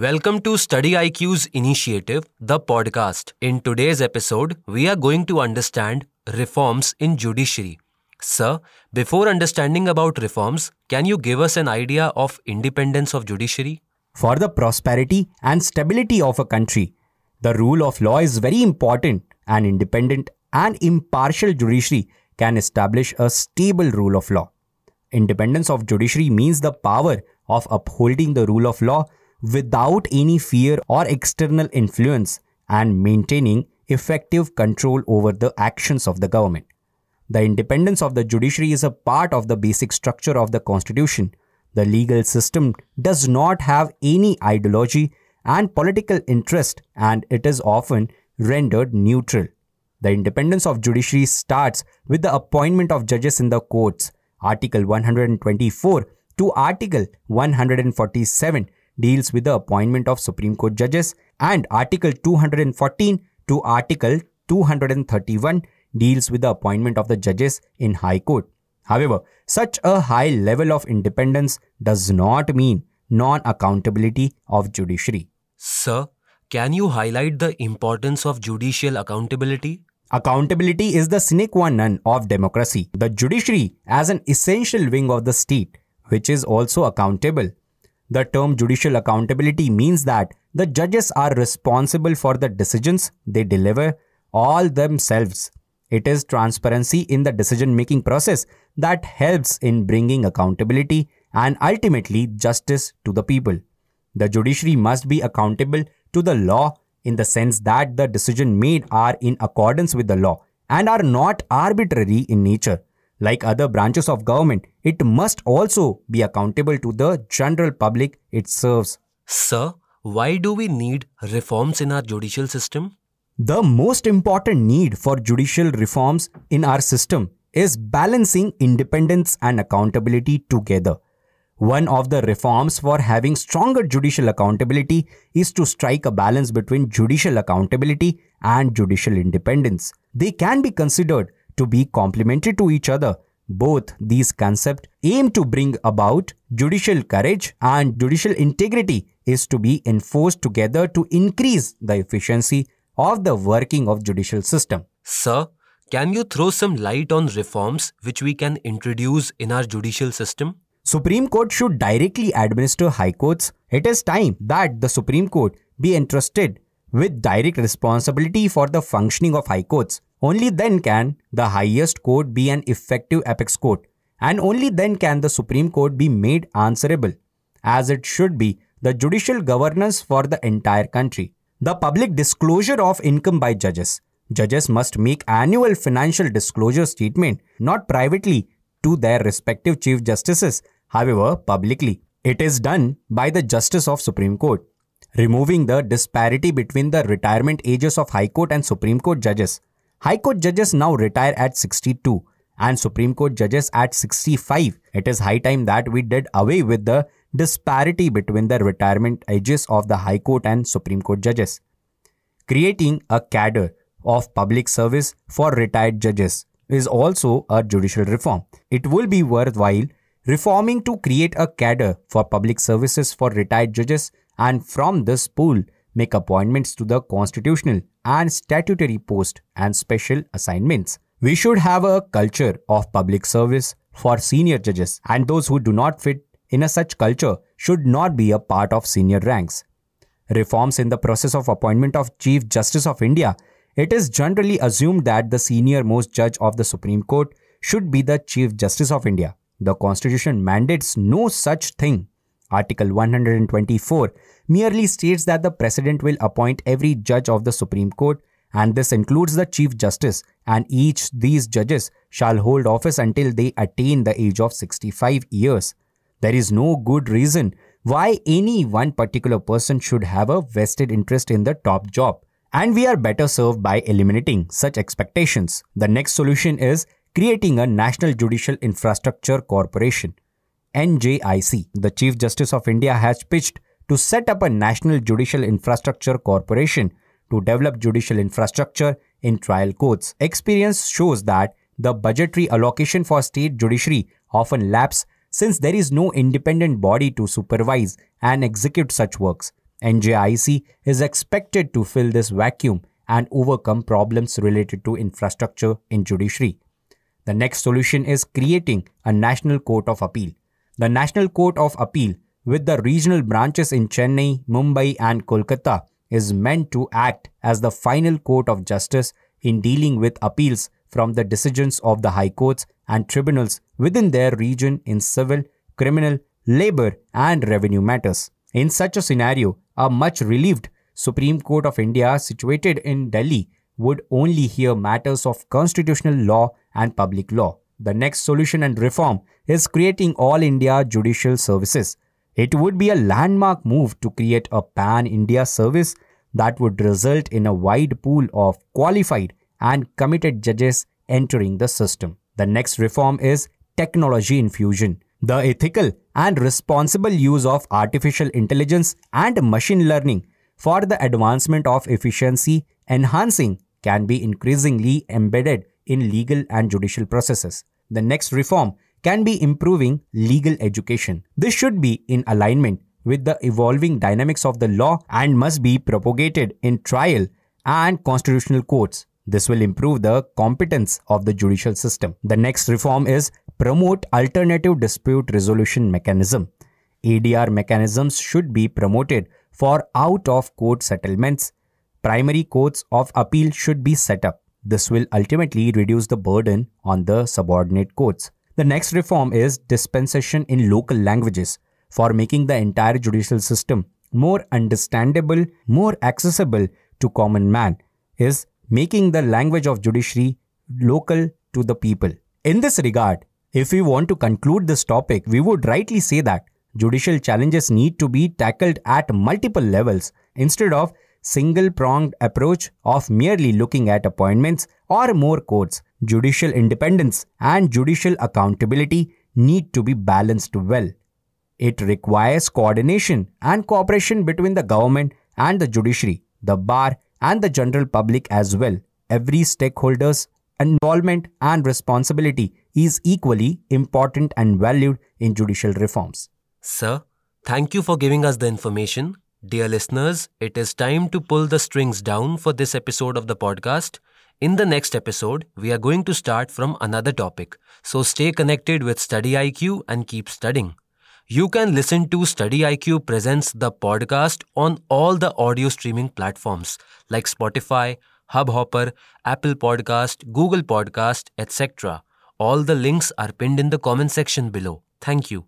Welcome to Study IQ's initiative, the podcast. In today's episode, we are going to understand reforms in judiciary. Sir, before understanding about reforms, can you give us an idea of independence of judiciary? For the prosperity and stability of a country, the rule of law is very important and independent and impartial judiciary can establish a stable rule of law. Independence of judiciary means the power of upholding the rule of law without any fear or external influence and maintaining effective control over the actions of the government. The independence of the judiciary is a part of the basic structure of the constitution. The legal system does not have any ideology and political interest and it is often rendered neutral. The independence of judiciary starts with the appointment of judges in the courts. Article 124 to Article 147 deals with the appointment of Supreme Court judges, and Article 214 to Article 231 deals with the appointment of the judges in High Court. However, such a high level of independence does not mean non accountability of judiciary. Sir, can you highlight the importance of judicial accountability? Accountability is the sine qua non of democracy. The judiciary, as an essential wing of the state, which is also accountable, the term judicial accountability means that the judges are responsible for the decisions they deliver all themselves. It is transparency in the decision making process that helps in bringing accountability and ultimately justice to the people. The judiciary must be accountable to the law in the sense that the decisions made are in accordance with the law and are not arbitrary in nature. Like other branches of government, it must also be accountable to the general public it serves. Sir, why do we need reforms in our judicial system? The most important need for judicial reforms in our system is balancing independence and accountability together. One of the reforms for having stronger judicial accountability is to strike a balance between judicial accountability and judicial independence. They can be considered to be complementary to each other. Both these concepts aim to bring about judicial courage and judicial integrity is to be enforced together to increase the efficiency of the working of judicial system. Sir, can you throw some light on reforms which we can introduce in our judicial system? Supreme Court should directly administer high courts. It is time that the Supreme Court be entrusted with direct responsibility for the functioning of high courts. Only then can the highest court be an effective apex court, and only then can the Supreme Court be made answerable, as it should be, the judicial governance for the entire country. The public disclosure of income by judges. Judges must make annual financial disclosure statement, not privately, to their respective chief justices, however, publicly. It is done by the Justice of Supreme Court, removing the disparity between the retirement ages of High Court and Supreme Court judges. High Court judges now retire at 62 and Supreme Court judges at 65. It is high time that we did away with the disparity between the retirement ages of the High Court and Supreme Court judges. Creating a cadre of public service for retired judges is also a judicial reform. It will be worthwhile reforming to create a cadre for public services for retired judges and from this pool make appointments to the constitutional and statutory post and special assignments. We should have a culture of public service for senior judges, and those who do not fit in a such culture should not be a part of senior ranks. Reforms in the process of appointment of Chief Justice of India. It is generally assumed that the senior most judge of the Supreme Court should be the Chief Justice of India. The Constitution mandates no such thing. Article 124 merely states that the President will appoint every judge of the Supreme Court, and this includes the Chief Justice, and each these judges shall hold office until they attain the age of 65 years. There is no good reason why any one particular person should have a vested interest in the top job. And we are better served by eliminating such expectations. The next solution is creating a National Judicial Infrastructure Corporation. NJIC, the Chief Justice of India, has pitched to set up a National Judicial Infrastructure Corporation to develop judicial infrastructure in trial courts. Experience shows that the budgetary allocation for state judiciary often lapse since there is no independent body to supervise and execute such works. NJIC is expected to fill this vacuum and overcome problems related to infrastructure in judiciary. The next solution is creating a National Court of Appeal. The National Court of Appeal, with the regional branches in Chennai, Mumbai, and Kolkata, is meant to act as the final court of justice in dealing with appeals from the decisions of the high courts and tribunals within their region in civil, criminal, labor, and revenue matters. In such a scenario, a much relieved Supreme Court of India situated in Delhi would only hear matters of constitutional law and public law. The next solution and reform is creating All India Judicial Services. It would be a landmark move to create a pan India service that would result in a wide pool of qualified and committed judges entering the system. The next reform is technology infusion. The ethical and responsible use of artificial intelligence and machine learning for the advancement of efficiency enhancing can be increasingly embedded in legal and judicial processes. The next reform can be improving legal education. This should be in alignment with the evolving dynamics of the law and must be propagated in trial and constitutional courts. This will improve the competence of the judicial system. The next reform is promote alternative dispute resolution mechanism. ADR mechanisms should be promoted for out of court settlements. Primary courts of appeal should be set up. This will ultimately reduce the burden on the subordinate courts. The next reform is dispensation in local languages for making the entire judicial system more understandable, more accessible to common man is making the language of judiciary local to the people. In this regard, if we want to conclude this topic, we would rightly say that judicial challenges need to be tackled at multiple levels instead of single pronged approach of merely looking at appointments or more courts. Judicial independence and judicial accountability need to be balanced well. It requires coordination and cooperation between the government and the judiciary, the bar, and the general public as well. Every stakeholder's involvement and responsibility is equally important and valued in judicial reforms. Sir, thank you for giving us the information. Dear listeners, it is time to pull the strings down for this episode of the podcast. In the next episode, we are going to start from another topic. So stay connected with Study IQ and keep studying. You can listen to Study IQ Presents the podcast on all the audio streaming platforms like Spotify, Hubhopper, Apple Podcast, Google Podcast, etc. All the links are pinned in the comment section below. Thank you.